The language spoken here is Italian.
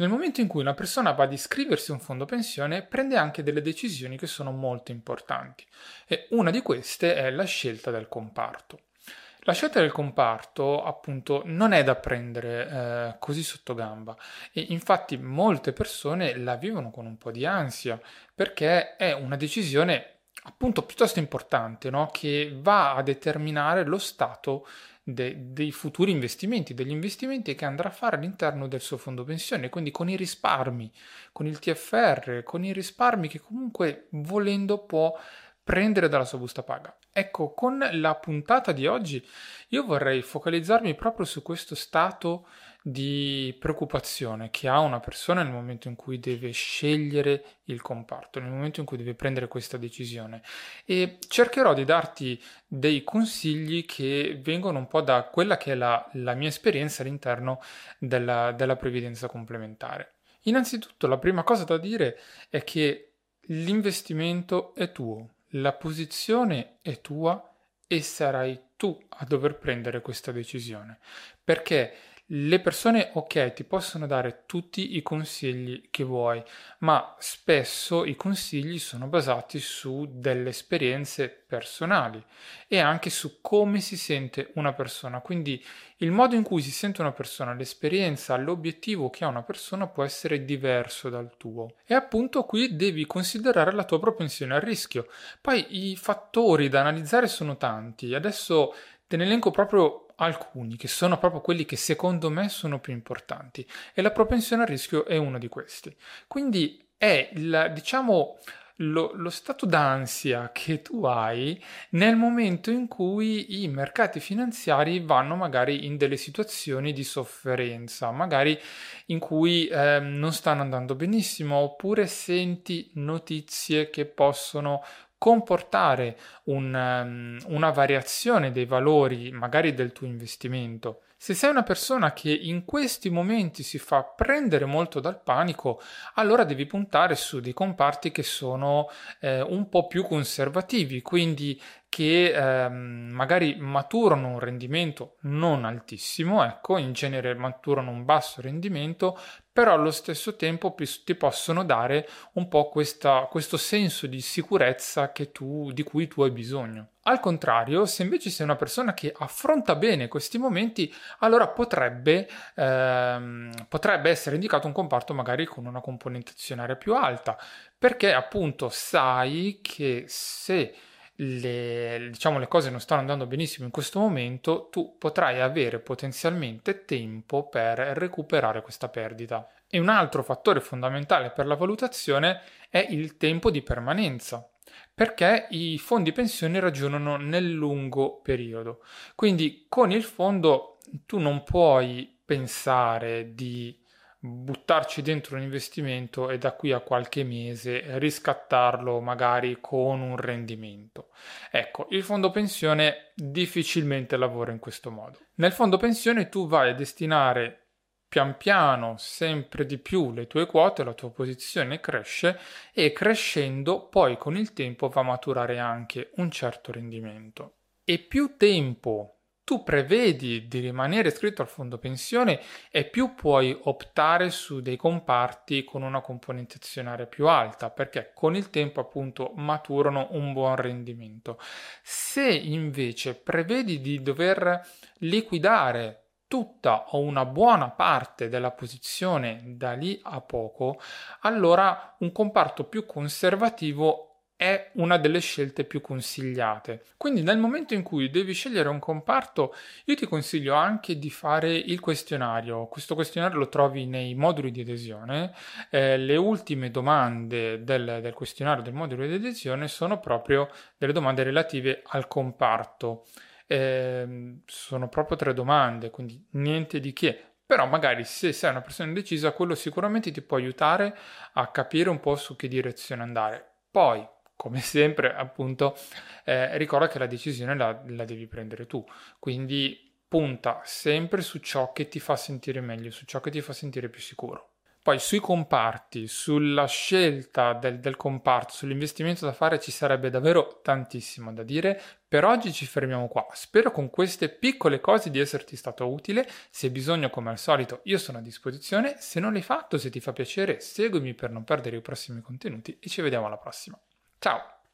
Nel momento in cui una persona va ad iscriversi a un fondo pensione, prende anche delle decisioni che sono molto importanti e una di queste è la scelta del comparto. La scelta del comparto, appunto, non è da prendere eh, così sotto gamba e infatti molte persone la vivono con un po' di ansia perché è una decisione appunto piuttosto importante, no? che va a determinare lo stato de- dei futuri investimenti, degli investimenti che andrà a fare all'interno del suo fondo pensione, quindi con i risparmi, con il TFR, con i risparmi che comunque volendo può prendere dalla sua busta paga. Ecco, con la puntata di oggi io vorrei focalizzarmi proprio su questo stato di preoccupazione che ha una persona nel momento in cui deve scegliere il comparto, nel momento in cui deve prendere questa decisione e cercherò di darti dei consigli che vengono un po' da quella che è la, la mia esperienza all'interno della, della previdenza complementare. Innanzitutto la prima cosa da dire è che l'investimento è tuo, la posizione è tua e sarai tu a dover prendere questa decisione. Perché le persone, ok, ti possono dare tutti i consigli che vuoi, ma spesso i consigli sono basati su delle esperienze personali e anche su come si sente una persona. Quindi il modo in cui si sente una persona, l'esperienza, l'obiettivo che ha una persona può essere diverso dal tuo. E appunto qui devi considerare la tua propensione al rischio. Poi i fattori da analizzare sono tanti. Adesso te ne elenco proprio alcuni che sono proprio quelli che secondo me sono più importanti e la propensione al rischio è uno di questi. Quindi è il, diciamo, lo, lo, stato d'ansia che tu hai nel momento in cui i mercati finanziari vanno magari in delle situazioni di sofferenza, magari in cui eh, non stanno andando benissimo, oppure senti notizie che possono comportare un, um, una variazione dei valori magari del tuo investimento. Se sei una persona che in questi momenti si fa prendere molto dal panico, allora devi puntare su dei comparti che sono eh, un po' più conservativi, quindi che ehm, magari maturano un rendimento non altissimo, ecco, in genere maturano un basso rendimento, però allo stesso tempo ti possono dare un po' questa, questo senso di sicurezza tu, di cui tu hai bisogno. Al contrario, se invece sei una persona che affronta bene questi momenti, allora potrebbe, ehm, potrebbe essere indicato un comparto magari con una componente azionaria più alta, perché appunto sai che se le, diciamo, le cose non stanno andando benissimo in questo momento, tu potrai avere potenzialmente tempo per recuperare questa perdita. E un altro fattore fondamentale per la valutazione è il tempo di permanenza, perché i fondi pensione ragionano nel lungo periodo. Quindi con il fondo tu non puoi pensare di buttarci dentro un investimento e da qui a qualche mese riscattarlo magari con un rendimento. Ecco, il fondo pensione difficilmente lavora in questo modo. Nel fondo pensione tu vai a destinare pian piano sempre di più le tue quote, la tua posizione cresce e crescendo poi con il tempo va a maturare anche un certo rendimento. E più tempo tu prevedi di rimanere iscritto al fondo pensione e più puoi optare su dei comparti con una componente azionaria più alta perché con il tempo appunto maturano un buon rendimento. Se invece prevedi di dover liquidare tutta o una buona parte della posizione da lì a poco, allora un comparto più conservativo è una delle scelte più consigliate. Quindi nel momento in cui devi scegliere un comparto, io ti consiglio anche di fare il questionario. Questo questionario lo trovi nei moduli di adesione. Eh, le ultime domande del, del questionario del modulo di adesione sono proprio delle domande relative al comparto. Eh, sono proprio tre domande, quindi niente di che. Però magari se sei una persona indecisa, quello sicuramente ti può aiutare a capire un po' su che direzione andare. Poi, come sempre, appunto, eh, ricorda che la decisione la, la devi prendere tu. Quindi punta sempre su ciò che ti fa sentire meglio, su ciò che ti fa sentire più sicuro. Poi sui comparti, sulla scelta del, del, comparto, sull'investimento da fare ci sarebbe davvero tantissimo da dire. Per oggi ci fermiamo qua. Spero con queste piccole cose di esserti stato utile. Se hai bisogno, come al solito, io sono a disposizione. Se non l'hai fatto, se ti fa piacere, seguimi per non perdere i prossimi contenuti e ci vediamo alla prossima. Ciao!